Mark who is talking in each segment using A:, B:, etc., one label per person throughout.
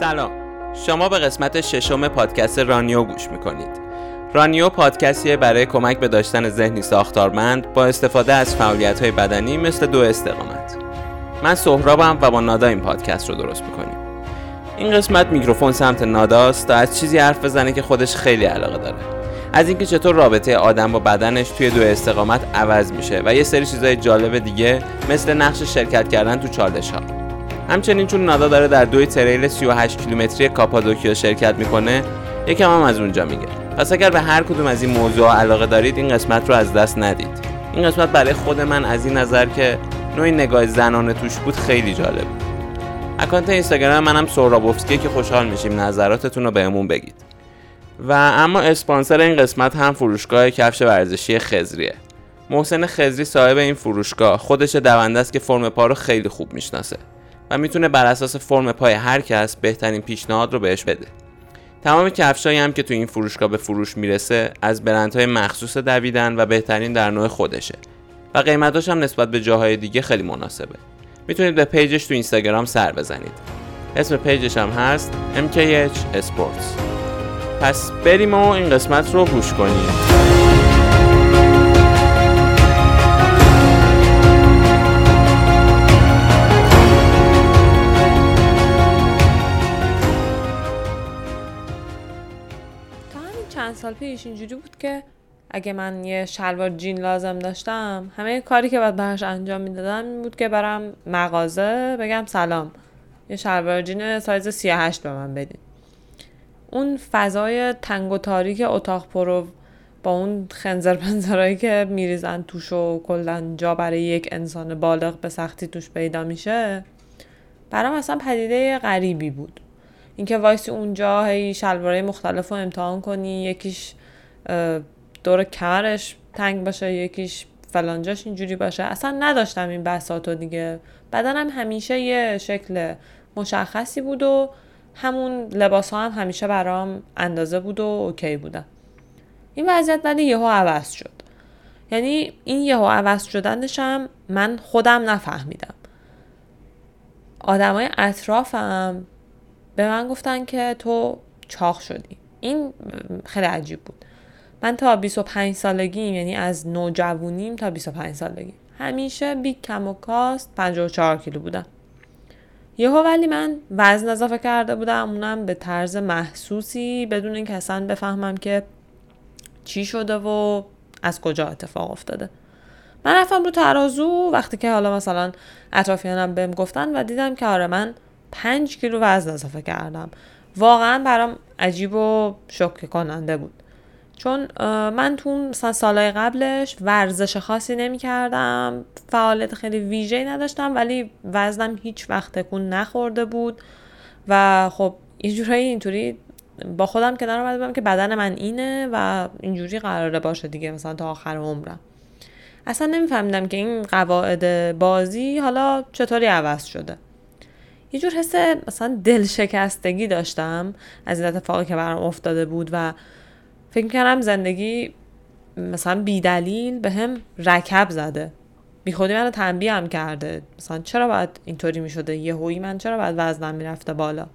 A: سلام. شما به قسمت ششم پادکست رانیو گوش می‌کنید. رانیو پادکستیه برای کمک به داشتن ذهنی ساختارمند با استفاده از فعالیت های بدنی مثل دو استقامت. من سهرابم و با نادا این پادکست رو درست می‌کنیم. این قسمت میکروفون سمت ناداست تا از چیزی حرف بزنه که خودش خیلی علاقه داره. از اینکه چطور رابطه آدم با بدنش توی دو استقامت عوض میشه و یه سری چیزای جالب دیگه مثل نقش شرکت کردن تو چالش ها همچنین چون نادا داره در دوی تریل 38 کیلومتری کاپادوکیا شرکت می‌کنه یکم هم از اونجا میگه. پس اگر به هر کدوم از این موضوع علاقه دارید این قسمت رو از دست ندید. این قسمت برای خود من از این نظر که نوعی نگاه زنانه توش بود خیلی جالب اکانت اینستاگرام منم سهرابوفسکی که خوشحال میشیم نظراتتون رو بهمون بگید. و اما اسپانسر این قسمت هم فروشگاه کفش ورزشی خزریه محسن خزری صاحب این فروشگاه خودش دونده است که فرم پا رو خیلی خوب می‌شناسه. و می‌تونه بر اساس فرم پای هر کس بهترین پیشنهاد رو بهش بده. تمام کفشایی هم که تو این فروشگاه به فروش می‌رسه از برندهای مخصوص دویدن و بهترین در نوع خودشه. و قیمتاش هم نسبت به جاهای دیگه خیلی مناسبه. می‌تونید به page ش تو اینستاگرام سر بزنید. اسم page ش هم هست MKH Sports. پس بریم و این قسمت رو گوش کنیم.
B: سال پیش اینجوری بود که اگه من یه شلوار جین لازم داشتم همه کاری که باید براش انجام می‌دادم این بود که برم مغازه بگم سلام یه شلوار جین سایز 38 به من بدین. اون فضای تنگ و تاریک اتاق پرو با اون خنزر پنزرایی که میریزن توش و کلا جا برای یک انسان بالغ به سختی توش پیدا میشه برام اصلا پدیده غریبی بود. اینکه وایسی اونجا هی شلوارهای مختلف رو امتحان کنی یکیش دور کمرش تنگ باشه یکیش فلانجاش اینجوری باشه. اصلا نداشتم این بساطو دیگه. بدنم همیشه یه شکل مشخصی بود و همون لباس ها هم همیشه برام اندازه بود و اوکی بودن. این وضعیت ولی یهو عوض شد. یعنی این یهو عوض شدنش هم من خودم نفهمیدم. آدمای اطرافم به من گفتن که تو چاق شدی. این خیلی عجیب بود. من تا 25 سالگیم یعنی از نوجوانیم تا 25 سالگی همیشه بی کم و کاست 54 کیلو بودم. یهو ولی من وزن اضافه کرده بودم اونم به طرز محسوسی بدون اینکه اصلا بفهمم که چی شده و از کجا اتفاق افتاده. من رفتم رو ترازو وقتی که حالا مثلا اطرافیانم بهم گفتن و دیدم که آره من پنج کیلو وزن اضافه کردم. واقعا برام عجیب و شوکه کننده بود. چون من تو مثلا سالهای قبلش ورزش خاصی نمی کردم فعالیت خیلی ویژه‌ای نداشتم ولی وزنم هیچ وقت تکون نخورده بود. و خب یه اینطوری با خودم کنار اومده بودم که بدن من اینه و اینجوری قراره باشه دیگه مثلا تا آخر عمرم. اصلا نمیفهمیدم که این قواعد بازی حالا چطوری عوض شده. یه جور حس مثلا دلشکستگی داشتم از این اتفاقی که برام افتاده بود و فکر کردم زندگی مثلا بیدلیل به هم رکب زده. بی خودی منو تنبیه هم کرده. مثلا چرا باید اینطوری می شده یه هویی من چرا باید وزنم می‌رفته بالا؟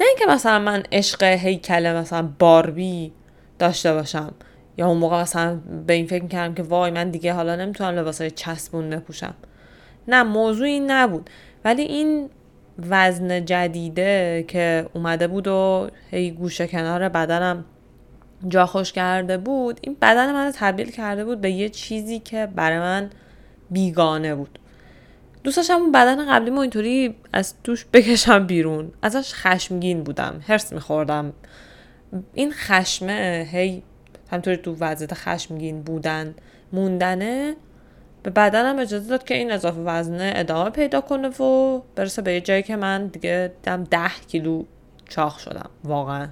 B: نه اینکه مثلا من عشق هیکل مثلا باربی داشته باشم یا اون موقع مثلا به این فکر کردم که وای من دیگه حالا نمی‌تونم لباسای چسبون بپوشم. نه موضوع این نبود. ولی این وزن جدیده که اومده بود و هی گوشه کنار بدنم جا خوش کرده بود این بدن من تبدیل کرده بود به یه چیزی که برای من بیگانه بود. دوست داشتم اون بدن قبلیمو اینطوری از توش بکشم بیرون. ازش خشمگین بودم هرس میخوردم. این خشمه هی همطوری تو وضعیت خشمگین بودن موندنه به بدنم اجازه داد که این اضافه وزنه ادامه پیدا کنه و برسه به یه جایی که من دیگه دم ده کیلو چاق شدم واقعا.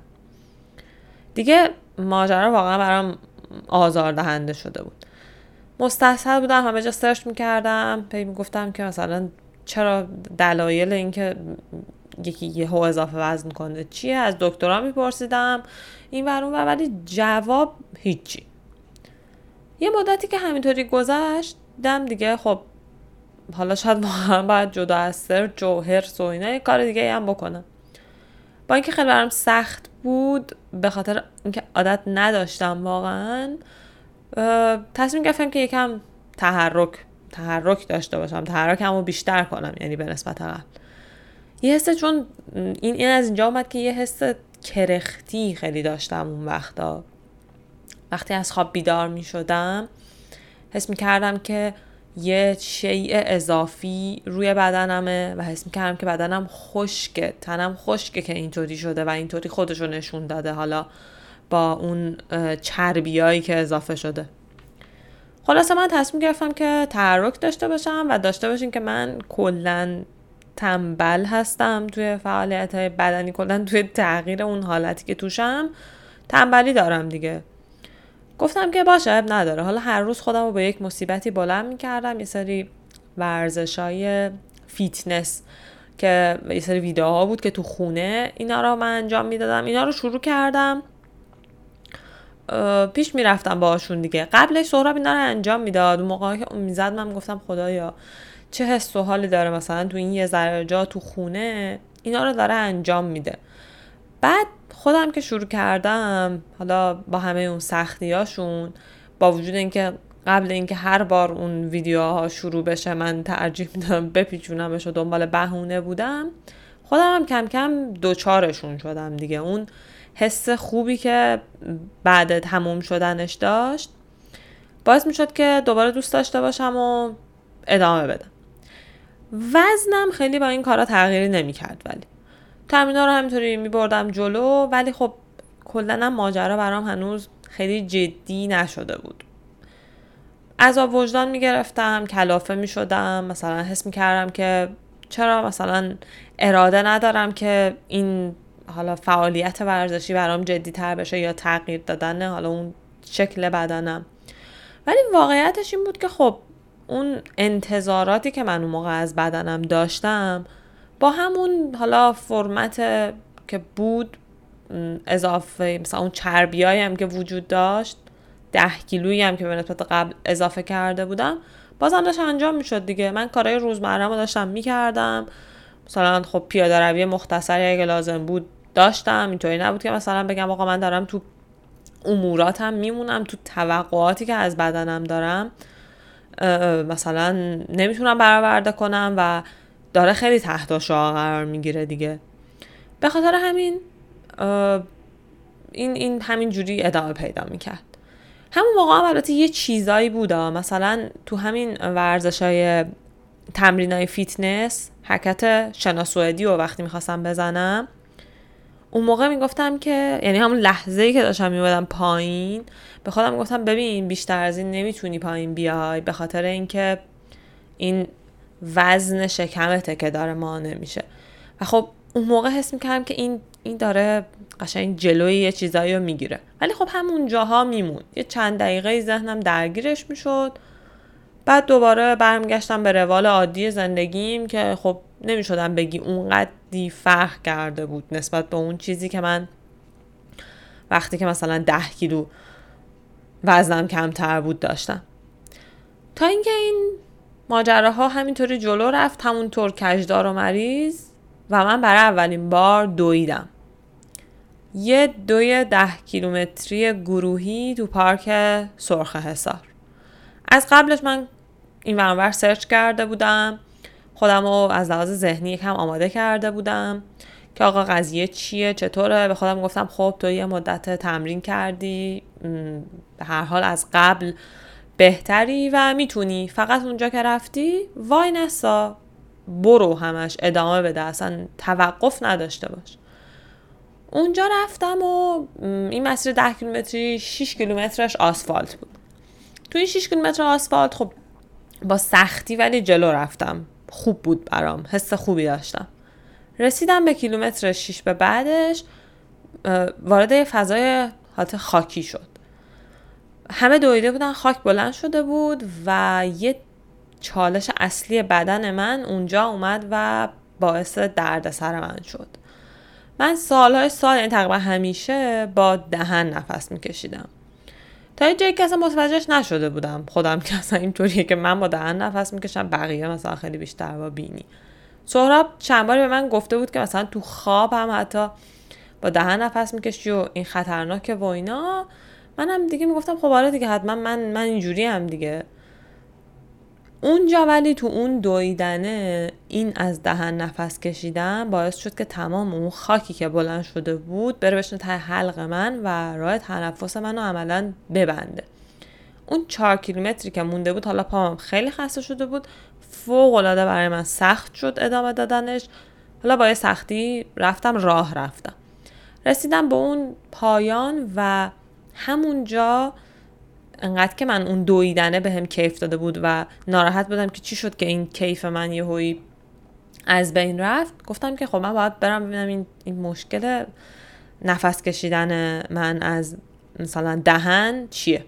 B: دیگه ماجرا واقعا برام آزاردهنده شده بود. مستحصل بودم همه جا سرچ می‌کردم پی می‌گفتم که مثلا چرا دلایل اینکه یکی یه هو اضافه وزن کنه چیه؟ از دکترا میپرسیدم. این ور اون ور، ولی جواب هیچی. یه مدتی که همینطوری گذشت دم دیگه خب حالا شاید واقعا باید جدا از سر جوهر و اینا یه کار دیگه هم بکنم. با اینکه خیلی برام سخت بود به خاطر اینکه عادت نداشتم واقعا تصمیم گرفتم که یکم تحرک تحرک داشته باشم تحرکمو بیشتر کنم یعنی به نسبت قبل یه حس چون این این از اینجا اومد که یه حس کرختی خیلی داشتم اون وقتا. وقتی از خواب بیدار می شدم حس می کردم که یه شیء اضافی روی بدنمه و حس می کردم که بدنم خشکه تنم خشکه که اینطوری شده و اینطوری خودشو نشون داده حالا با اون چربیایی که اضافه شده. خلاصه من تصمیم گرفتم که تحرک داشته باشم و داشته باشین که من کلا تنبل هستم توی فعالیت های بدنی کلا توی تغییر اون حالتی که توشم. تنبلی دارم دیگه. گفتم که فایده نداره. حالا هر روز خودم رو به یک مصیبتی بلند می‌کردم یه سری ورزش های فیتنس که یه سری ویدیوها بود که تو خونه اینا رو من انجام می‌دادم. اینا رو شروع کردم. پیش می‌رفتم باشون دیگه. قبلش سهراب اینا رو انجام می‌داد. اون موقع که می‌زد من گفتم خدایا چه حس و حالی داره مثلا تو این یه ذره جا تو خونه اینا رو داره انجام میده. بعد خودم که شروع کردم حالا با همه اون سختیاشون با وجود اینکه قبل اینکه هر بار اون ویدیوها شروع بشه من ترجیح میدم بپیچونمش و دنبال بهونه بودم خودم هم کم کم دوچارشون شدم دیگه. اون حس خوبی که بعد تموم شدنش داشت باعث می‌شد که دوباره دوست داشته باشم و ادامه بدم. وزنم خیلی با این کارا تغییری نمی‌کرد ولی. تمرین رو همینطوری میبردم جلو ولی خب کلا ماجرا برام هنوز خیلی جدی نشده بود. از وجدان می‌گرفتم کلافه می‌شدم مثلا حس می‌کردم که چرا مثلا اراده ندارم که این حالا فعالیت ورزشی برام جدی تر بشه یا تغییر دادن حالا اون شکل بدنم. ولی واقعیتش این بود که خب اون انتظاراتی که من اون موقع از بدنم داشتم با همون حالا فرمت که بود اضافه مثلا اون چربی هم که وجود داشت ده کیلویی هم که به نسبت قبل اضافه کرده بودم بازم داشت انجام می‌شد دیگه. من کارهای روزمره رو داشتم می‌کردم. مثلا خب پیاده روی مختصری اگه لازم بود داشتم اینطوری نبود که مثلا بگم آقا من دارم تو اموراتم میمونم تو توقعاتی که از بدنم دارم مثلا نمی‌تونم برآورده کنم و داره خیلی تحت شعا قرار می‌گیره دیگه. به خاطر همین این این همین جوری ادامه پیدا می‌کرد. همون موقع هم البته یه چیزایی بودا مثلا تو همین ورزش های تمرین های فیتنس حرکت شنا سوئدی و وقتی می‌خواستم بزنم اون موقع می‌گفتم که یعنی همون لحظه ای که داشتم میومدم پایین به خودم گفتم ببین بیشتر از این نمی‌تونی پایین بیای به خاطر اینکه این وزن شکمته که داره مانع میشه. و خب اون موقع حس می‌کردم که این این داره قشنگ جلوی یه چیزایی رو می‌گیره. ولی خب همون جاها میمون یه چند دقیقه ذهنم درگیرش می‌شد. بعد دوباره برمیگشتم به روال عادی زندگیم که خب نمی‌شدم بگی اونقدی فرق کرده بود نسبت به اون چیزی که من وقتی که مثلا ده کیلو وزنم کمتر بود داشتم. تا اینکه این ماجراها همینطوری جلو رفت همونطور کجدار و مریض. و من برای اولین بار دویدم. یه دوی ده کیلومتری گروهی تو پارک سرخ حسار از قبلش من این ورانور سرچ کرده بودم. خودم رو از لحاظ ذهنی یکم آماده کرده بودم که آقا قضیه چیه چطوره؟ به خودم گفتم خب تو یه مدت تمرین کردی. به هر حال از قبل بهتری و می‌تونی. فقط اونجا که رفتی وای نسا. برو همش. ادامه بده. اصلا توقف نداشته باش. اونجا رفتم و این مسیر ده کیلومتری 6 کیلومترش آسفالت بود. توی این 6 کیلومتر آسفالت خب با سختی ولی جلو رفتم. خوب بود برام. حس خوبی داشتم. رسیدم به کیلومتر 6 به بعدش وارد فضای حالت خاکی شد. همه دویده بودن خاک بلند شده بود و یه چالش اصلی بدن من اونجا اومد و باعث درد سر من شد. من سالهای سال یعنی تقریبا همیشه با دهن نفس میکشیدم. تا یه جایی که متوجهش نشده بودم. خودم که اصلا اینطوریه که من با دهن نفس می‌کشم بقیه مثلا خیلی بیشتر با بینی. سهراب چند باری به من گفته بود که مثلا تو خواب هم حتی با دهن نفس می‌کشی و این خطرناکه و اینا. منم دیگه می‌گفتم خب آره دیگه حتما من من اینجوری هم دیگه. اونجا ولی تو اون دویدنه این از دهن نفس کشیدن باعث شد که تمام اون خاکی که بلند شده بود بره بشنه ته حلق من و راه تنفس منو عملا ببنده. اون چهار کیلومتری که مونده بود حالا پامم خیلی خسته شده بود فوق العاده برای من سخت شد ادامه دادنش. حالا با سختی رفتم راه رفتم. رسیدم به اون پایان و همونجا انقدر که من اون دویدنه به کیف داده بود و ناراحت بودم که چی شد که این کیف من یه هوی از بین رفت. گفتم که خب من باید برم ببینم این, این مشکل نفس کشیدن من از مثلا دهن چیه.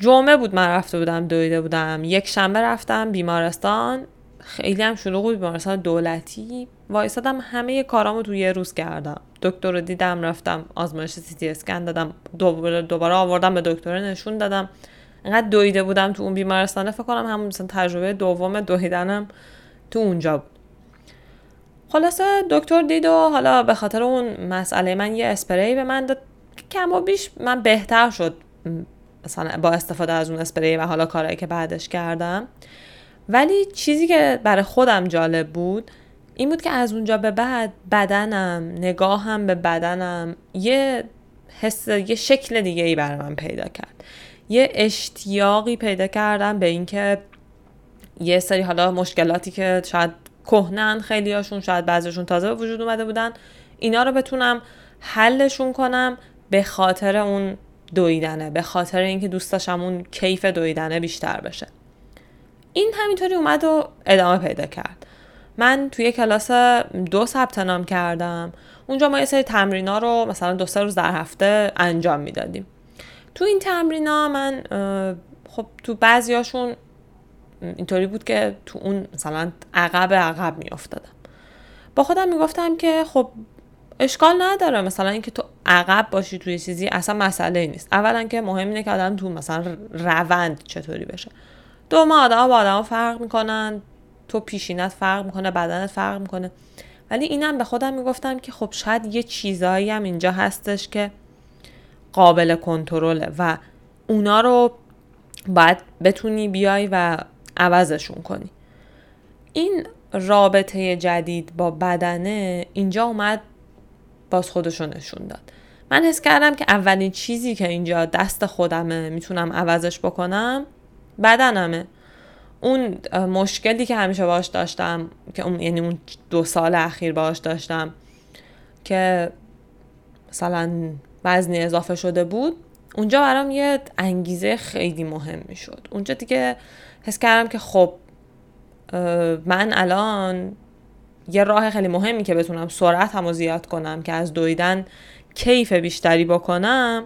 B: جمعه بود من رفته بودم دویده بودم. یک شنبه رفتم بیمارستان. خیلی هم شلوغ بود. بیمارستان دولتی. وایسادم همه کارامو تو یه روز کردم. دکتر رو دیدم رفتم آزمایش سی تی اسکن دادم. دوباره دوباره آوردم به دکتر نشون دادم. انقدر دویده بودم تو اون بیمارستان فکر کنم همون مثلا تجربه دوم دویدنم تو اونجا بود. خلاصه دکتر دید و حالا به خاطر اون مسئله من یه اسپری به من داد. کم و بیش من بهتر شد مثلا با استفاده از اون اسپری و حالا کارهایی که بعدش کردم. ولی چیزی که برای خودم جالب بود این بود که از اونجا به بعد بدنم نگاهم به بدنم یه حس یه شکل دیگه ای برای من پیدا کرد. یه اشتیاقی پیدا کردم به اینکه یه سری حالا مشکلاتی که شاید کهنن خیلی هاشون شاید بعضیشون تازه به وجود اومده بودن اینا رو بتونم حلشون کنم به خاطر اون دویدنه به خاطر اینکه دوست داشتم اون کیف دویدنه بیشتر بشه. این همینطوری اومد و ادامه پیدا کرد. من توی کلاس دو ثبت نام کردم. اونجا ما یه سری تمرینا رو مثلا دو سه روز در هفته انجام می‌دادیم. تو این تمرینا من خب تو بعضیاشون اینطوری بود که تو اون مثلا عقب عقب میافتادم. با خودم می‌گفتم که خب اشکال نداره مثلا اینکه تو عقب باشی توی چیزی اصلا مسئله نیست. اولا که مهم اینه که آدم تو مثلا روند چطوری بشه. دو ما آدم با آدم فرق می‌کنن تو پیشینت فرق می‌کنه بدنت فرق می‌کنه. ولی اینم به خودم می‌گفتم که خب شاید یه چیزایی هم اینجا هستش که قابل کنترله و اونا رو باید بتونی بیای و عوضشون کنی. این رابطه جدید با بدنه اینجا اومد باز خودشو نشون داد. من حس کردم که اولین چیزی که اینجا دست خودمه می‌تونم عوضش بکنم بدنمه. اون مشکلی که همیشه باش داشتم که اون یعنی اون دو سال اخیر باش داشتم که مثلا وزنی اضافه شده بود اونجا برام یه انگیزه خیلی مهم می‌شد. اونجا دیگه حس کردم که خب من الان یه راه خیلی مهمی که بتونم سرعت رو زیاد کنم که از دویدن کیف بیشتری بکنم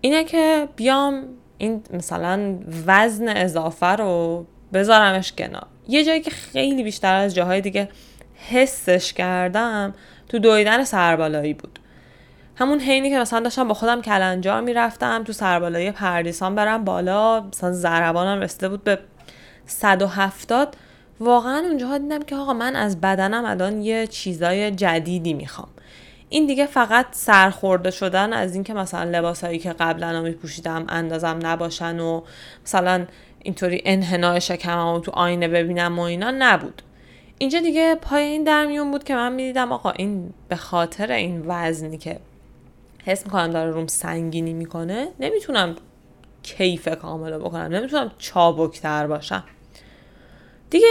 B: اینه که بیام این مثلا وزن اضافه رو بذارمش کنار. یه جایی که خیلی بیشتر از جاهای دیگه حسش کردم تو دویدن سربالایی بود. همون حینی که مثلا داشتم با خودم کلنجار می‌رفتم تو سربالایی پردیسان برم بالا مثلا ضربانم رسیده بود به 170 واقعا اونجاها دیدم که آقا من از بدنم الان یه چیزای جدیدی می‌خوام. این دیگه فقط سرخورده شدن از اینکه مثلا لباسایی که قبلا میپوشیدم اندازم نباشن و مثلا اینطوری انحنای شکممو تو آینه ببینم و اینا نبود. اینجا دیگه پای این در میون بود که من می‌دیدم آقا این به خاطر این وزنی که حس می‌کنم داره روم سنگینی می‌کنه نمی‌تونم کیف کامل بکنم نمی‌تونم چابکتر باشم. دیگه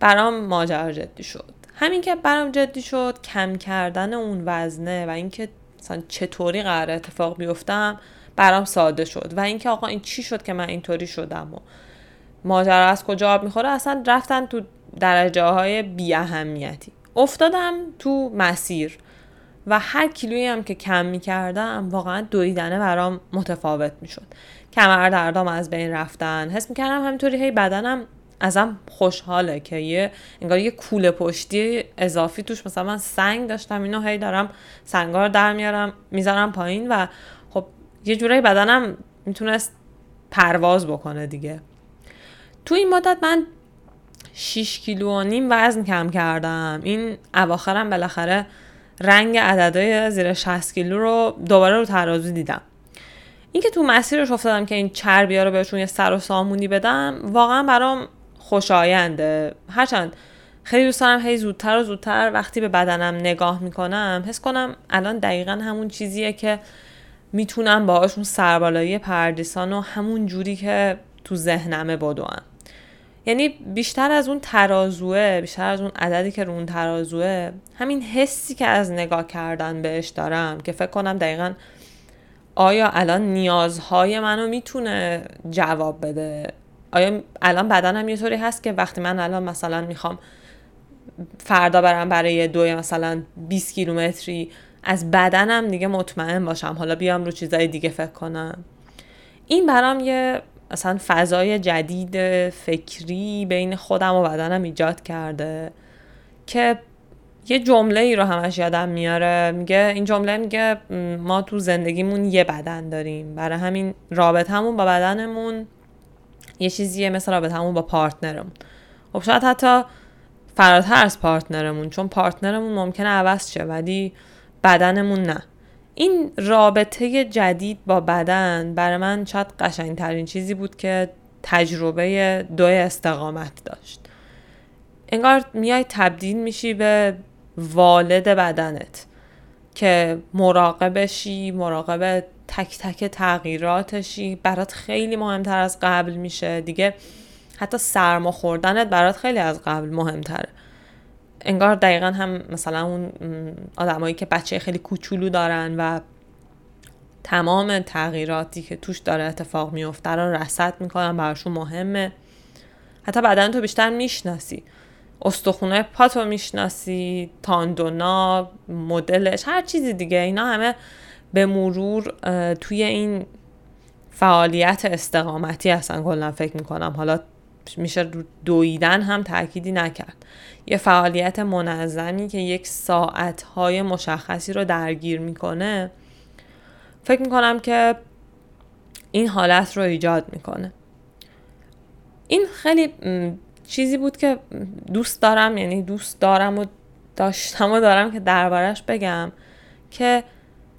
B: برام ماجرا جدی شد. همین که برام جدی شد کم کردن اون وزنه و اینکه مثلا چطوری قرار اتفاق بیفتم برام ساده شد و اینکه آقا این چی شد که من اینطوری شدم و ماجرا از کجا آب می‌خوره؟ اصلا رفتن تو درجه های بی اهمیتی افتادم تو مسیر و هر کیلویی هم که کم می‌کردم واقعا دویدنه برام متفاوت می‌شد. کمر دردام از بین رفتن. حس می‌کردم همینطوری هی بدنم ازم خوشحاله که یه انگار یه کوله پشتی اضافی توش مثلا من سنگ داشتم اینو هی دارم سنگار در میارم می‌ذارم پایین و خب یه جورایی بدنم می‌تونست پرواز بکنه دیگه. تو این مدت من 6 کیلو و نیم وزن کم کردم. این اواخرم بالاخره رنگ عددهای زیر 60 کیلو رو دوباره رو ترازو دیدم. اینکه تو مسیرش افتادم که این چربی ها رو بهشون یه سر و سامونی بدم واقعا برام خوشاینده. هرچند خیلی دوست دارم هی زودتر و زودتر وقتی به بدنم نگاه می‌کنم حس کنم الان دقیقا همون چیزیه که می‌تونم باهاشون سربالایی پردیسان و همون جوری که تو ذهنمه بدوم. یعنی بیشتر از اون ترازوه بیشتر از اون عددی که رو اون ترازوه همین حسی که از نگاه کردن بهش دارم که فکر کنم دقیقا آیا الان نیازهای منو می‌تونه جواب بده؟ آیا الان بدنم یه طوری هست که وقتی من الان مثلا می‌خوام فردا برم برای دوی مثلا 20 کیلومتری از بدنم دیگه مطمئن باشم. حالا بیام رو چیزای دیگه فکر کنم. این برام یه اصلا فضای جدید فکری بین خودم و بدنم ایجاد کرده که یه جمله ای رو همش یادم میاره. میگه این جمله میگه ما تو زندگیمون یه بدن داریم. برای همین رابطمون با بدنمون یه چیزیه مثل رابطمون با partner مون خب شاید حتی فراتر از partner مون چون partner مون ممکنه عوض شه ولی بدنمون نه. این رابطه جدید با بدن برای من شاید قشنگترین چیزی بود که تجربه دوی استقامت داشت. انگار میای تبدیل میشی به والد بدنت که مراقبشی مراقب تک تک تغییراتشی برات خیلی مهمتر از قبل میشه. دیگه حتی سرما خوردنت برات خیلی از قبل مهمتره. انگار دقیقا هم مثلا اون آدمایی که بچه خیلی کوچولو دارن و تمام تغییراتی که توش داره اتفاق میفته رو رصد می‌کنن براشون مهمه. حتی بدن تو بیشتر می‌شناسی. استخونه پاتو می‌شناسی تاندونا مدلش هر چیزی دیگه. اینا همه به مرور توی این فعالیت استقامتی هستن کلا فکر می‌کنم. حالا میشه دویدن هم تأکیدی نکرد. یه فعالیت منظمی که یک ساعتهای مشخصی رو درگیر می‌کنه فکر می‌کنم که این حالت رو ایجاد می‌کنه. این خیلی چیزی بود که دوست دارم یعنی دوست دارم و داشتم و دارم که دربارش بگم که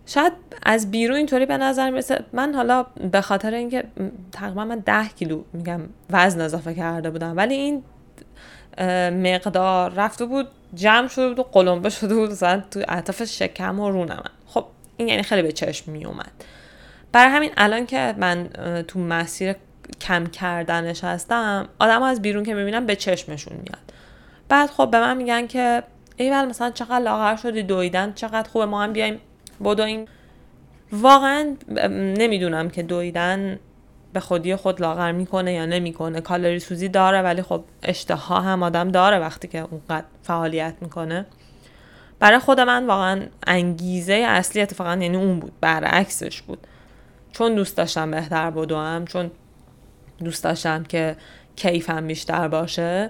B: شاید از بیرون اینطوری به نظر می‌رسه. من حالا به خاطر اینکه تقریبا من ده کیلو میگم وزن اضافه کرده بودم ولی این مقدار رفته بود جمع شده بود و قلمبه شده بود مثلا تو اطراف شکم و رونم. خب این یعنی خیلی به چشم می اومد برای همین الان که من تو مسیر کم کردنش هستم آدم از بیرون که می‌بینم به چشمشون میاد. بعد خب به من میگن که ایول مثلا چقدر لاغر شدی دویدن چقدر خوبه ما هم بیایم بدویم واقعا نمی‌دونم که دویدن به خودی خود لاغر می‌کنه یا نمی‌کنه. کالری سوزی داره ولی خب اشتها هم آدم داره وقتی که اونقدر فعالیت می‌کنه. برای خود من واقعا انگیزه اصلی اتفاقا یعنی اون بود برعکسش بود. چون دوست داشتم بهتر بدوم چون دوست داشتم که کیفم بیشتر باشه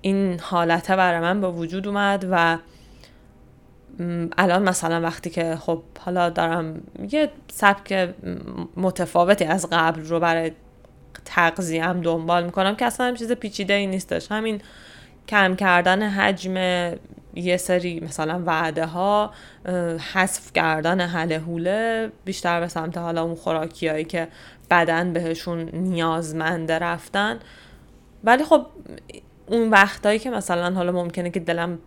B: این حالته برای من به وجود اومد و الان مثلا وقتی که خب حالا دارم یه سبک متفاوتی از قبل رو برای تغذیم دنبال می‌کنم که اصلا هم چیز پیچیده ای نیستش. همین کم کردن حجم یه سری مثلا وعده ها حذف کردن حله حوله بیشتر به سمت حالا اون خوراکیایی که بدن بهشون نیازمنده رفتن. ولی خب اون وقتایی که مثلا حالا ممکنه که دلم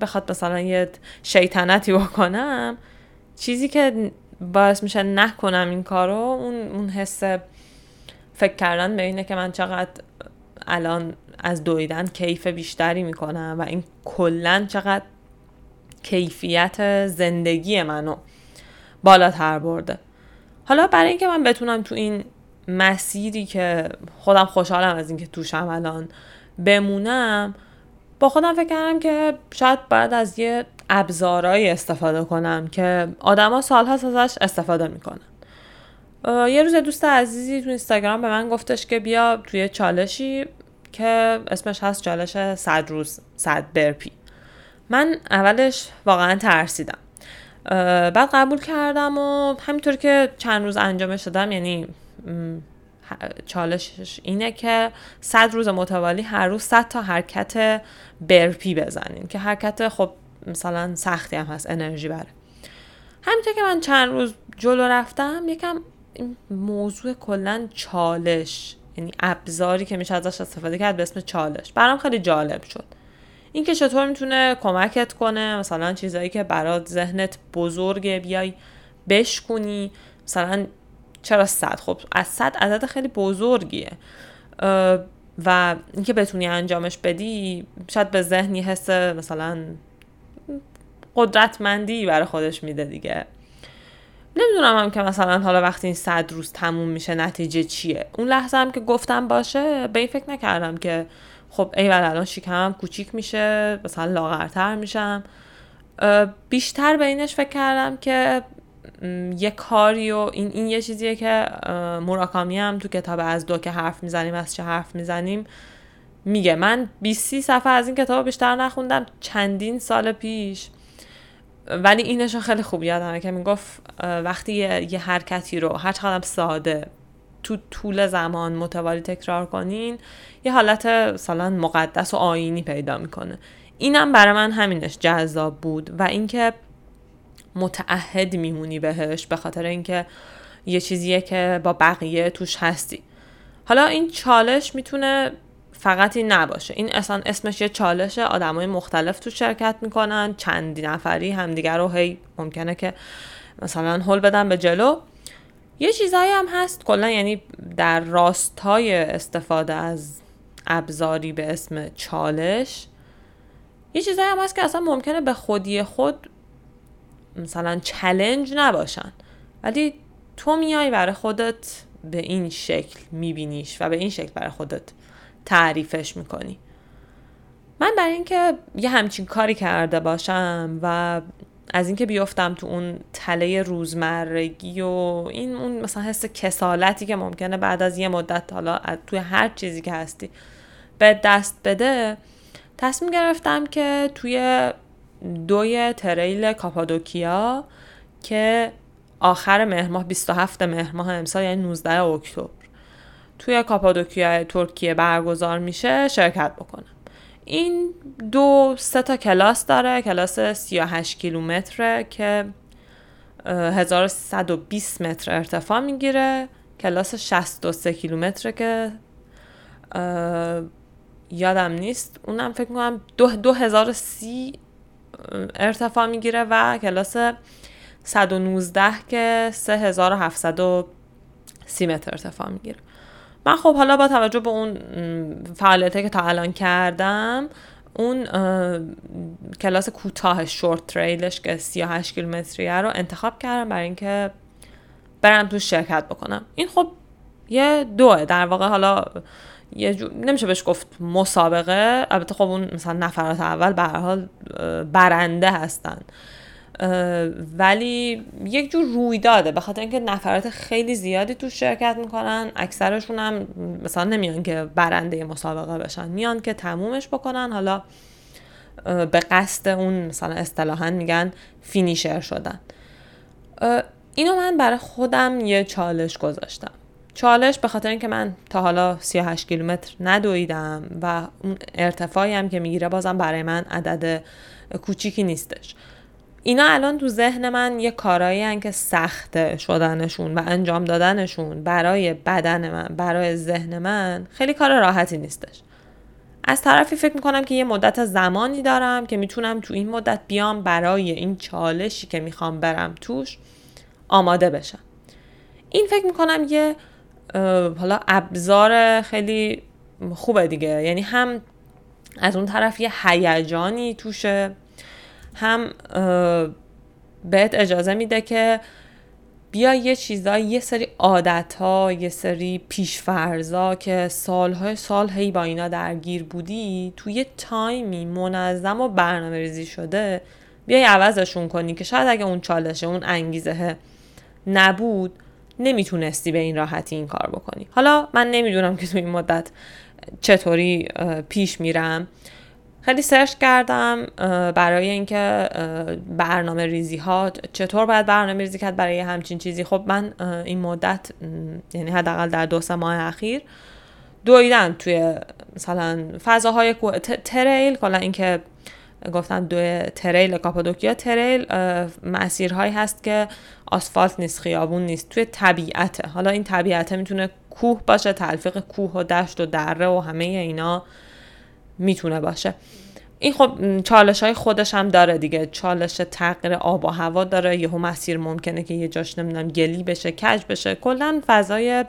B: بخواد مثلا یه شیطنتی بکنم چیزی که باعث میشه نکنم این کارو اون اون حس فکر کردن به اینه که من چقدر الان از دویدن کیف بیشتری می‌کنم و این کلا چقدر کیفیت زندگی منو بالاتر برده. حالا برای اینکه من بتونم تو این مسیری که خودم خوشحالم از اینکه توشم الان بمونم با خودم فکر کردم که شاید باید از یه ابزارهایی استفاده کنم که آدما سالها ازش استفاده می‌کنن. یه روز دوست عزیزی تو اینستاگرام به من گفتش که بیا توی چالشی که اسمش هست چالش صد روز صد برپی. من اولش واقعا ترسیدم. بعد قبول کردم و همینطور که چند روز انجامش دادم یعنی چالشش اینه که صد روز متوالی هر روز صد تا حرکت برپی بزنین که حرکت خب مثلا سختی هم هست انرژی بره همینطور که من چند روز جلو رفتم یکم موضوع کلا چالش یعنی ابزاری که میشه ازش استفاده کرد به اسم چالش. برام خیلی جالب شد. اینکه چطور می‌تونه کمکت کنه مثلا چیزایی که برات ذهنت بزرگه بیای بشکنی مثلا چرا صد؟ خب از صد عدد خیلی بزرگیه. و اینکه بتونی انجامش بدی شاید به ذهنی حس مثلا قدرتمندی برای خودش میده دیگه. نمی‌دونم هم که مثلا حالا وقتی این صد روز تموم میشه نتیجه چیه. اون لحظه هم که گفتم باشه به این فکر نکردم که خب ای الان شکمم کوچیک میشه مثلا لاغرتر میشم. بیشتر به اینش فکر کردم که یه کاری و این, این یه چیزیه که موراکامی هم تو کتاب از دو که حرف می‌زنیم از چه حرف می‌زنیم میگه. من 20 صفحه از این کتاب بیشتر نخوندم چندین سال پیش. ولی اینش خیلی خوب یادمه که می‌گفت وقتی یه, حرکتی رو هر چقدر ساده تو طول زمان متوالی تکرار کنین یه حالت مثلا مقدس و آینی پیدا می‌کنه. اینم برای من همینش جذاب بود و اینکه متعهد میمونی بهش به خاطر اینکه یه چیزیه که با بقیه توش هستی. حالا این چالش می‌تونه فقط این نباشه. این اصلا اسمش یه چالشه. های مختلف تو شرکت می‌کنن چندی نفری همدیگر رو هی ممکنه که مثلا حل بدن به جلو. یه چیزایی هم هست. کلا یعنی در راستای استفاده از ابزاری به اسم چالش یه چیزایی هم هست که اصلا ممکنه به خودی خود مثلا چلنج نباشن. ولی تو میای برای خودت به این شکل میبینیش و به این شکل برای خودت تعریفش می‌کنی. من برای اینکه یه همچین کاری کرده باشم و از اینکه بیفتم تو اون تله روزمرگی و این اون مثلا حس کسالتی که ممکنه بعد از یه مدت حالا توی هر چیزی که هستی به دست بده تصمیم گرفتم که توی دوی تریل کاپادوکیا که آخر مهر 27 مهر ماه امسال یعنی 19 اکتبر. توی کاپادوکیا ترکیه برگزار میشه شرکت بکنم. این دو سه تا کلاس داره. کلاس 38 کیلومتره که 1120 متر ارتفاع می‌گیره. کلاس 63 کیلومتره که یادم نیست. اونم فکر می‌کنم دو, 2030 ارتفاع می‌گیره و کلاس 119 که 3730 متر ارتفاع می‌گیره. من خب حالا با توجه به اون فعالیتی که تا الان کردم اون کلاس کوتاه شورت تریلش که 38 کیلومتریه رو انتخاب کردم برای اینکه برم تو شرکت بکنم. این خب یه دوه. در واقع حالا یه جو... نمیشه بهش گفت مسابقه البته خب اون مثلا نفرات اول به حال برنده هستن. ولی یک جور رویداده به خاطر اینکه نفرات خیلی زیادی تو شرکت می‌کنن. اکثرشون هم مثلا نمیان که برنده مسابقه بشن میان که تمومش بکنن. حالا به قصد اون مثلا اصطلاحا میگن فینیشر شدن. اینو من برای خودم یه چالش گذاشتم. چالش به خاطر اینکه من تا حالا 38 کیلومتر ندویدم و اون ارتفاعی هم که می‌گیره بازم برای من عدد کوچیکی نیستش. اینا الان تو ذهن من یه کارایی که سخت شدنشون و انجام دادنشون برای بدن من برای ذهن من خیلی کار راحتی نیستش. از طرفی فکر می‌کنم که یه مدت زمانی دارم که می‌تونم تو این مدت بیام برای این چالشی که می‌خوام برم توش آماده بشم. این فکر می‌کنم یه حالا ابزار خیلی خوبه دیگه. یعنی هم از اون طرف یه هیجانی توشه هم بهت اجازه میده که بیا یه چیزایی یه سری عادت ها یه سری پیشفرزا که سالهای سال هی با اینا درگیر بودی توی یه تایمی منظم و برنامه ریزی شده بیای عوضشون کنی که شاید اگه اون چالشه اون انگیزه نبود نمی‌تونستی به این راحتی این کار بکنی. حالا من نمی‌دونم که تو این مدت چطوری پیش میرم. خیلی سرچ کردم برای اینکه برنامه ریزی ها چطور باید برنامه ریزی کرد برای همچین چیزی. خب من این مدت یعنی حداقل در دو سه ماه اخیر دویدم توی مثلا فضاهای تریل کلا اینکه گفتم دو تریل کاپادوکیا تریل مسیرهایی هست که آسفالت نیست خیابون نیست توی طبیعته. حالا این طبیعته می‌تونه کوه باشه تلفیق کوه و دشت و دره و همه اینا می‌تونه باشه. این خب چالش های خودش هم داره دیگه. چالش تغییر آب و هوا داره. یهو مسیر ممکنه که یه جاش نمی‌دونم گلی بشه کج بشه. کلا فضای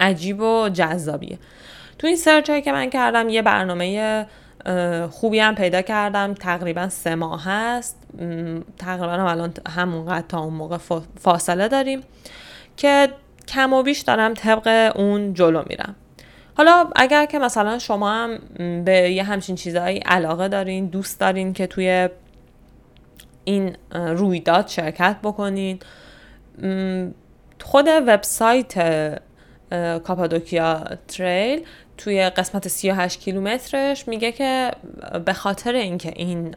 B: عجیب و جذابیه. تو این سرچ که من کردم یه برنامه خوبی هم پیدا کردم. تقریبا سه ماه هست. تقریبا هم الان همونقدر تا اون موقع فاصله داریم که کم و بیش دارم طبق اون جلو میرم. حالا اگر که مثلا شما هم به یه همچین چیزهایی علاقه دارین دوست دارین که توی این رویداد شرکت بکنین خود وبسایت کاپادوکیا تریل توی قسمت 38 کیلومترش میگه که به خاطر اینکه این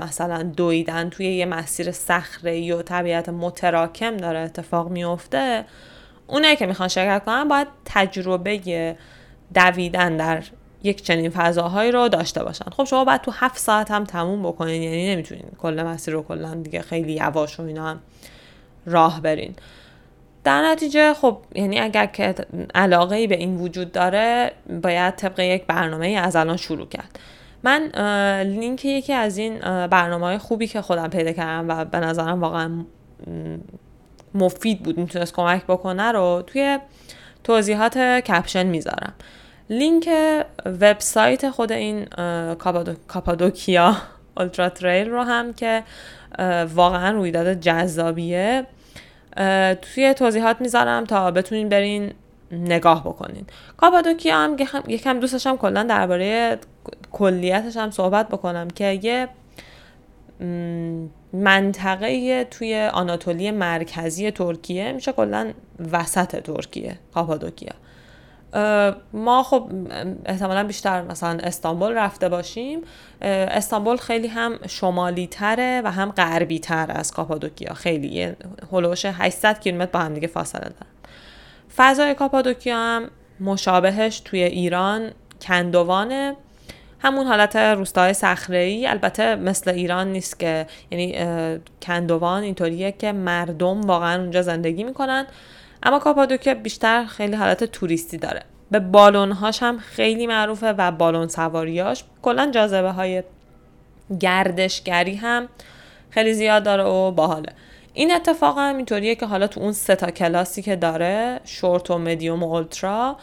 B: مثلا دویدن توی یه مسیر صخره و طبیعت متراکم داره اتفاق میفته اونایی که می‌خوان شرکت کنن باید تجربه دویدن در یک چنین فضاهایی رو داشته باشن. خب شما باید تو هفت ساعت هم تموم بکنین یعنی نمی‌تونین کل مسیر رو کلا دیگه خیلی یواش و اینا هم راه برین. در نتیجه خب یعنی اگر که علاقه ای به این وجود داره باید طبق یک برنامه از الان شروع کرد. من لینک یکی از این برنامه های خوبی که خودم پیدا کردم و به نظرم واقعا مفید بود می‌تونست کمک بکنه رو توی توضیحات caption می‌ذارم. لینک وبسایت خود این کاپادوکیا ultra trail رو هم که واقعا رویداد جذابیه. توی توضیحات می‌ذارم تا بتونین برین نگاه بکنین. کاپادوکیا هم یکم دوستش هم کلا درباره کلیتش هم صحبت بکنم که یه منطقه توی آناتولی مرکزی ترکیه میشه کلا وسط ترکیه کاپادوکیا ما خب احتمالا بیشتر مثلا استانبول رفته باشیم. استانبول خیلی هم شمالی تره و هم غربی تر از کاپادوکیا. خیلی هلوش 800 کیلومتر با هم دیگه فاصله دارن. فضای کاپادوکیا هم مشابهش توی ایران کندوانه. همون حالت روستاهای صخره البته مثل ایران نیست که یعنی کندوان اینطوریه که مردم واقعا اونجا زندگی می‌کنن. اما کاپادوکیا بیشتر خیلی حالت توریستی داره. به بالون هاش هم خیلی معروفه و بالون سواریاش. کلا جاذبه های گردشگری هم خیلی زیاد داره و باحاله. این اتفاق هم اینطوریه که حالا تو اون سه تا کلاسی که داره شورت و مدیوم و اولترا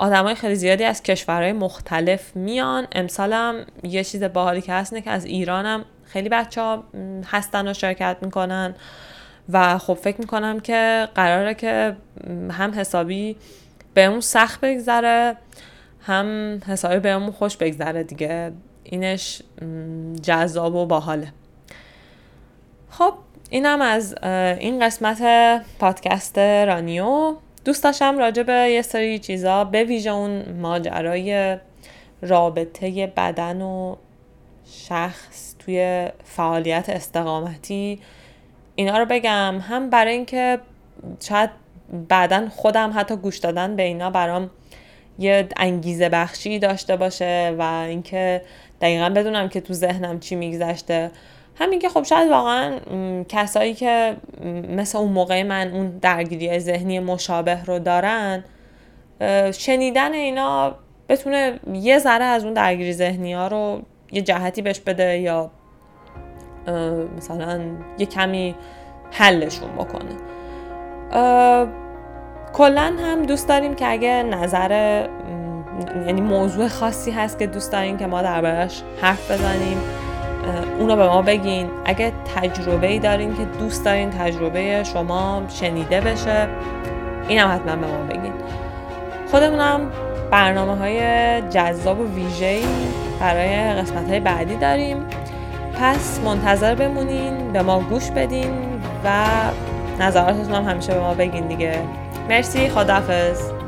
B: های خیلی زیادی از کشورهای مختلف میان. امسال هم یه چیز باحالی که هست که از ایرانم خیلی بچه ها هستن و شرکت می‌کنن. و خب فکر می‌کنم که قراره که هم حسابی بهمون سخت بگذره هم حسابی بهمون خوش بگذره دیگه. اینش جذاب و باحاله. خب اینم از این قسمت پادکست رانیو. دوست داشتم راجع به یه سری چیزا به ویژه اون ماجرای رابطه بدن و شخص توی فعالیت استقامتی اینا رو بگم. هم برای اینکه شاید بعدا خودم حتی گوش دادن به اینا برام یه انگیزه بخشی داشته باشه و اینکه دقیقا بدونم که تو ذهنم چی میگذشته. همین که خب شاید واقعا کسایی که مثل اون موقع من اون درگیری ذهنی مشابه رو دارن شنیدن اینا بتونه یه ذره از اون درگیری ذهنی ها رو یه جهتی بهش بده یا مثلا یه کمی حلشون بکنه. کلا هم دوست داریم که اگه نظر یعنی موضوع خاصی هست که دوست داریم که ما دربارش حرف بزنیم اونو به ما بگین. اگه تجربه ای دارین که دوست دارین تجربه شما شنیده بشه اینم حتما به ما بگین. خودمونم برنامه های جذاب و ویژه‌ای برای قسمت های بعدی داریم. پس منتظر بمونین به ما گوش بدین و نظراتتون هم همیشه به ما بگین دیگه. مرسی خداحافظ.